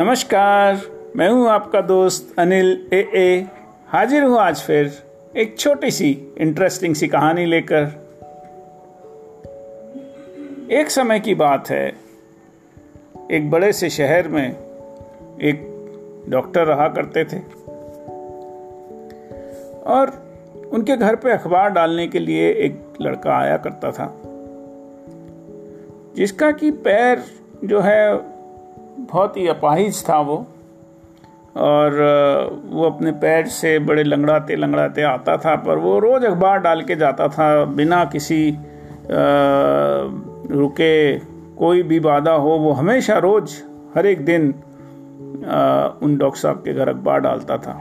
नमस्कार, मैं हूँ आपका दोस्त अनिल ए ए। हाजिर हूँ आज फिर एक छोटी सी इंटरेस्टिंग सी कहानी लेकर। एक समय की बात है। एक बड़े से शहर में एक डॉक्टर रहा करते थे। और उनके घर पे अखबार डालने के लिए एक लड़का आया करता था। जिसका कि पैर जो है बहुत ही अपाहिज था वो। और वो अपने पैर से बड़े लंगड़ाते लंगड़ाते आता था, पर वो रोज़ अखबार डाल के जाता था, बिना किसी रुके, कोई भी बाधा हो, वो हमेशा रोज़, हर एक दिन उन डॉक्टर साहब के घर अखबार डालता था।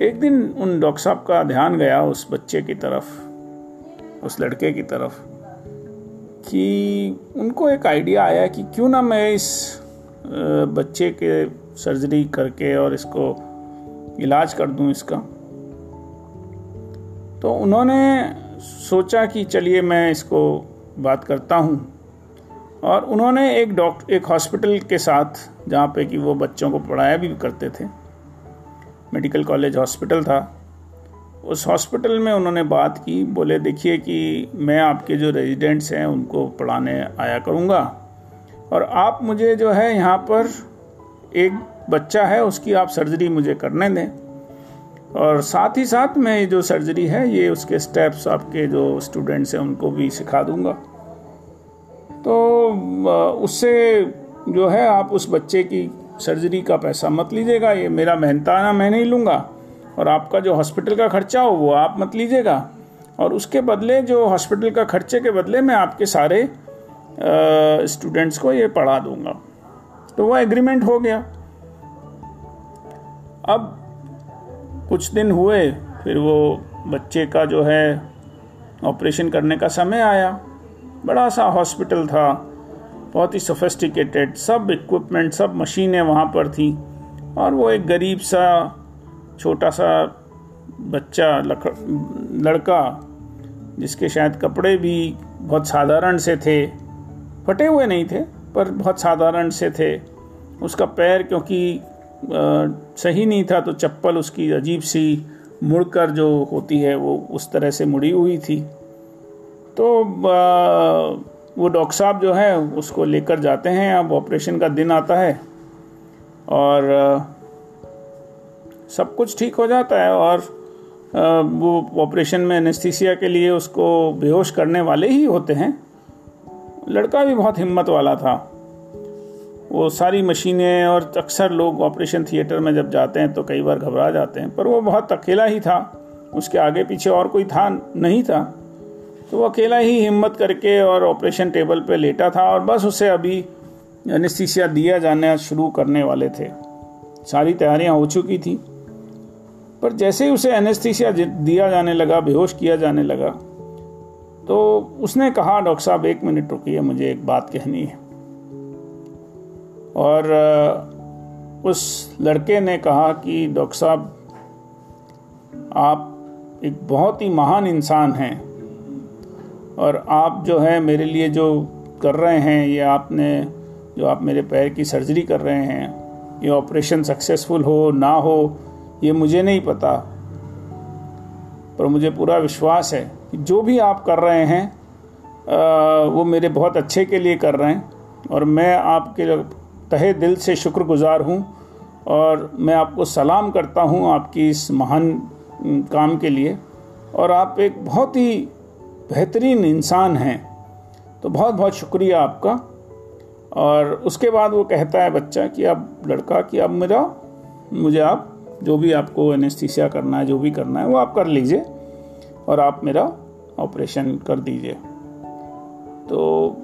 एक दिन उन डॉक्टर साहब का ध्यान गया उस बच्चे की तरफ़, उस लड़के की तरफ़। कि उनको एक आइडिया आया कि क्यों ना मैं इस बच्चे के सर्जरी करके और इसको इलाज कर दूँ इसका। तो उन्होंने सोचा कि चलिए मैं इसको बात करता हूँ। और उन्होंने एक डॉक्टर एक हॉस्पिटल के साथ, जहाँ पे कि वो बच्चों को पढ़ाया भी करते थे, मेडिकल कॉलेज हॉस्पिटल था उस हॉस्पिटल में उन्होंने बात की, बोले, देखिए कि मैं आपके जो रेजिडेंट्स हैं, उनको पढ़ाने आया करूँगा। और आप मुझे जो है यहाँ पर एक बच्चा है, उसकी आप सर्जरी मुझे करने दें। और साथ ही साथ मैं ये जो सर्जरी है, ये उसके स्टेप्स आपके जो स्टूडेंट्स हैं, उनको भी सिखा दूँगा। तो उससे जो है आप उस बच्चे की सर्जरी का पैसा मत लीजिएगा, ये मेरा मेहनताना मैं नहीं लूँगा। और आपका जो हॉस्पिटल का खर्चा हो, वो आप मत लीजिएगा। और उसके बदले जो हॉस्पिटल का खर्चे के बदले मैं आपके सारे स्टूडेंट्स को ये पढ़ा दूँगा। तो वो एग्रीमेंट हो गया। अब कुछ दिन हुए, फिर वो बच्चे का जो है ऑपरेशन करने का समय आया। बड़ा सा हॉस्पिटल था, बहुत ही सोफेस्टिकेटेड सब इक्विपमेंट सब मशीनें वहाँ पर थी। और वो एक गरीब सा छोटा सा बच्चा लड़का, जिसके शायद कपड़े भी बहुत साधारण से थे, फटे हुए नहीं थे, पर बहुत साधारण से थे। उसका पैर क्योंकि सही नहीं था तो चप्पल उसकी अजीब सी मुड़कर जो होती है, वो उस तरह से मुड़ी हुई थी। तो वो डॉक्टर साहब जो है, उसको लेकर जाते हैं। अब ऑपरेशन का दिन आता है। और सब कुछ ठीक हो जाता है और वो ऑपरेशन में एनेस्थीसिया के लिए उसको बेहोश करने वाले ही होते हैं। लड़का भी बहुत हिम्मत वाला था। वो सारी मशीनें और अक्सर लोग ऑपरेशन थिएटर में जब जाते हैं तो कई बार घबरा जाते हैं, पर वो बहुत अकेला ही था। उसके आगे पीछे और कोई था नहीं था। तो वो अकेला ही हिम्मत करके और ऑपरेशन टेबल पे लेटा था और बस उसे अभी एनेस्थीसिया दिया जाना शुरू करने वाले थे। सारी तैयारियाँ हो चुकी थी। पर जैसे ही उसे एनेस्थीसिया दिया जाने लगा, बेहोश किया जाने लगा तो उसने कहा, डॉक्टर साहब, एक मिनट रुकिए, मुझे एक बात कहनी है। और उस लड़के ने कहा कि, डॉक्टर साहब, आप एक बहुत ही महान इंसान हैं और आप जो है, मेरे लिए जो कर रहे हैं, ये आपने, जो आप मेरे पैर की सर्जरी कर रहे हैं, ये ऑपरेशन सक्सेसफुल हो, ना हो ये मुझे नहीं पता, पर मुझे पूरा विश्वास है कि जो भी आप कर रहे हैं वो मेरे बहुत अच्छे के लिए कर रहे हैं, और मैं आपके तहे दिल से शुक्रगुजार हूँ, और मैं आपको सलाम करता हूँ आपकी इस महान काम के लिए। और आप एक बहुत ही बेहतरीन इंसान हैं तो बहुत बहुत शुक्रिया आपका। और उसके बाद वो कहता है बच्चा कि अब, लड़का कि अब मेरा, मुझे आप जो भी आपको एनेस्थीसिया करना है, जो भी करना है, वो आप कर लीजिए और आप मेरा ऑपरेशन कर दीजिए। तो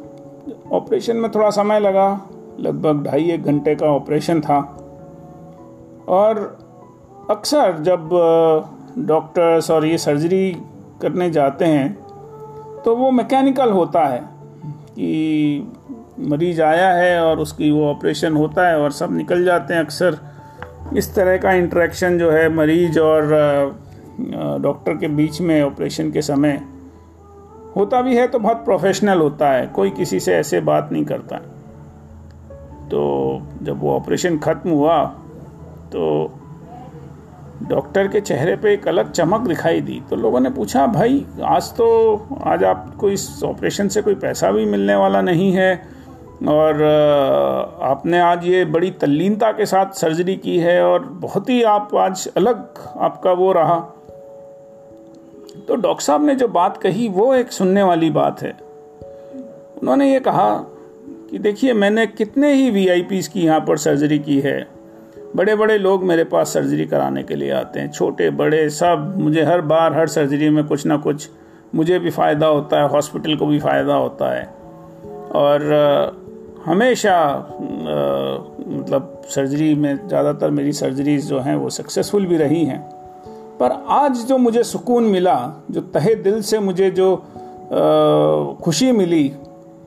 ऑपरेशन में थोड़ा समय लगा, लगभग ढाई एक घंटे का ऑपरेशन था। और अक्सर जब डॉक्टर्स और ये सर्जरी करने जाते हैं तो वो मैकेनिकल होता है कि मरीज़ आया है और उसकी वो ऑपरेशन होता है और सब निकल जाते हैं अक्सर। इस तरह का इंटरेक्शन जो है मरीज़ और डॉक्टर के बीच में ऑपरेशन के समय होता भी है तो बहुत प्रोफेशनल होता है, कोई किसी से ऐसे बात नहीं करता। तो जब वो ऑपरेशन ख़त्म हुआ तो डॉक्टर के चेहरे पे एक अलग चमक दिखाई दी। तो लोगों ने पूछा, भाई, आज तो आज आपको इस ऑपरेशन से कोई पैसा भी मिलने वाला नहीं है और आपने आज ये बड़ी तल्लीनता के साथ सर्जरी की है और बहुत ही आप आज अलग आपका वो रहा। तो डॉक्टर साहब ने जो बात कही वो एक सुनने वाली बात है। उन्होंने ये कहा कि देखिए, मैंने कितने ही वी की यहाँ पर सर्जरी की है। बड़े बड़े लोग मेरे पास सर्जरी कराने के लिए आते हैं छोटे बड़े सब, मुझे हर बार हर सर्जरी में कुछ ना कुछ, मुझे भी फ़ायदा होता है, हॉस्पिटल को भी फ़ायदा होता है। और हमेशा मतलब सर्जरी में ज़्यादातर मेरी सर्जरीज जो हैं वो सक्सेसफुल भी रही हैं। पर आज जो मुझे सुकून मिला, जो तहे दिल से मुझे जो खुशी मिली,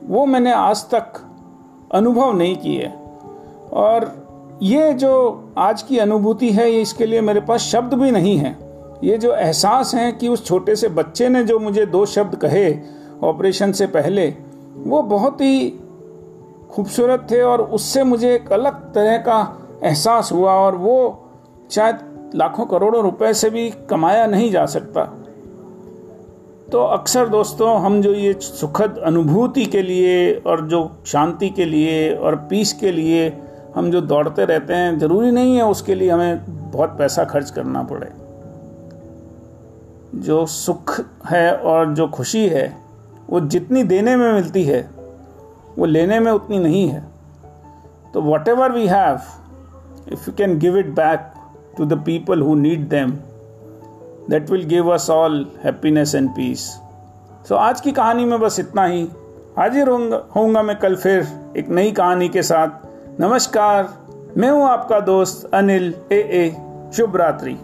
वो मैंने आज तक अनुभव नहीं की है। और ये जो आज की अनुभूति है, ये इसके लिए मेरे पास शब्द भी नहीं है। ये जो एहसास है कि उस छोटे से बच्चे ने जो मुझे दो शब्द कहे, ऑपरेशन से पहले, वो बहुत ही खूबसूरत थे और उससे मुझे एक अलग तरह का एहसास हुआ और वो शायद लाखों करोड़ों रुपए से भी कमाया नहीं जा सकता। तो अक्सर दोस्तों, हम जो ये सुखद अनुभूति के लिए और जो शांति के लिए और पीस के लिए हम जो दौड़ते रहते हैं, ज़रूरी नहीं है उसके लिए हमें बहुत पैसा खर्च करना पड़े। जो सुख है और जो खुशी है, वो जितनी देने में मिलती है वो लेने में उतनी नहीं है। तो whatever we have if you can give it back to the people who need them that will give us all happiness and peace so आज की कहानी में बस इतना ही। हाजिर होऊँगा मैं कल फिर एक नई कहानी के साथ। नमस्कार, मैं हूँ आपका दोस्त अनिल ए ए शुभ रात्रि।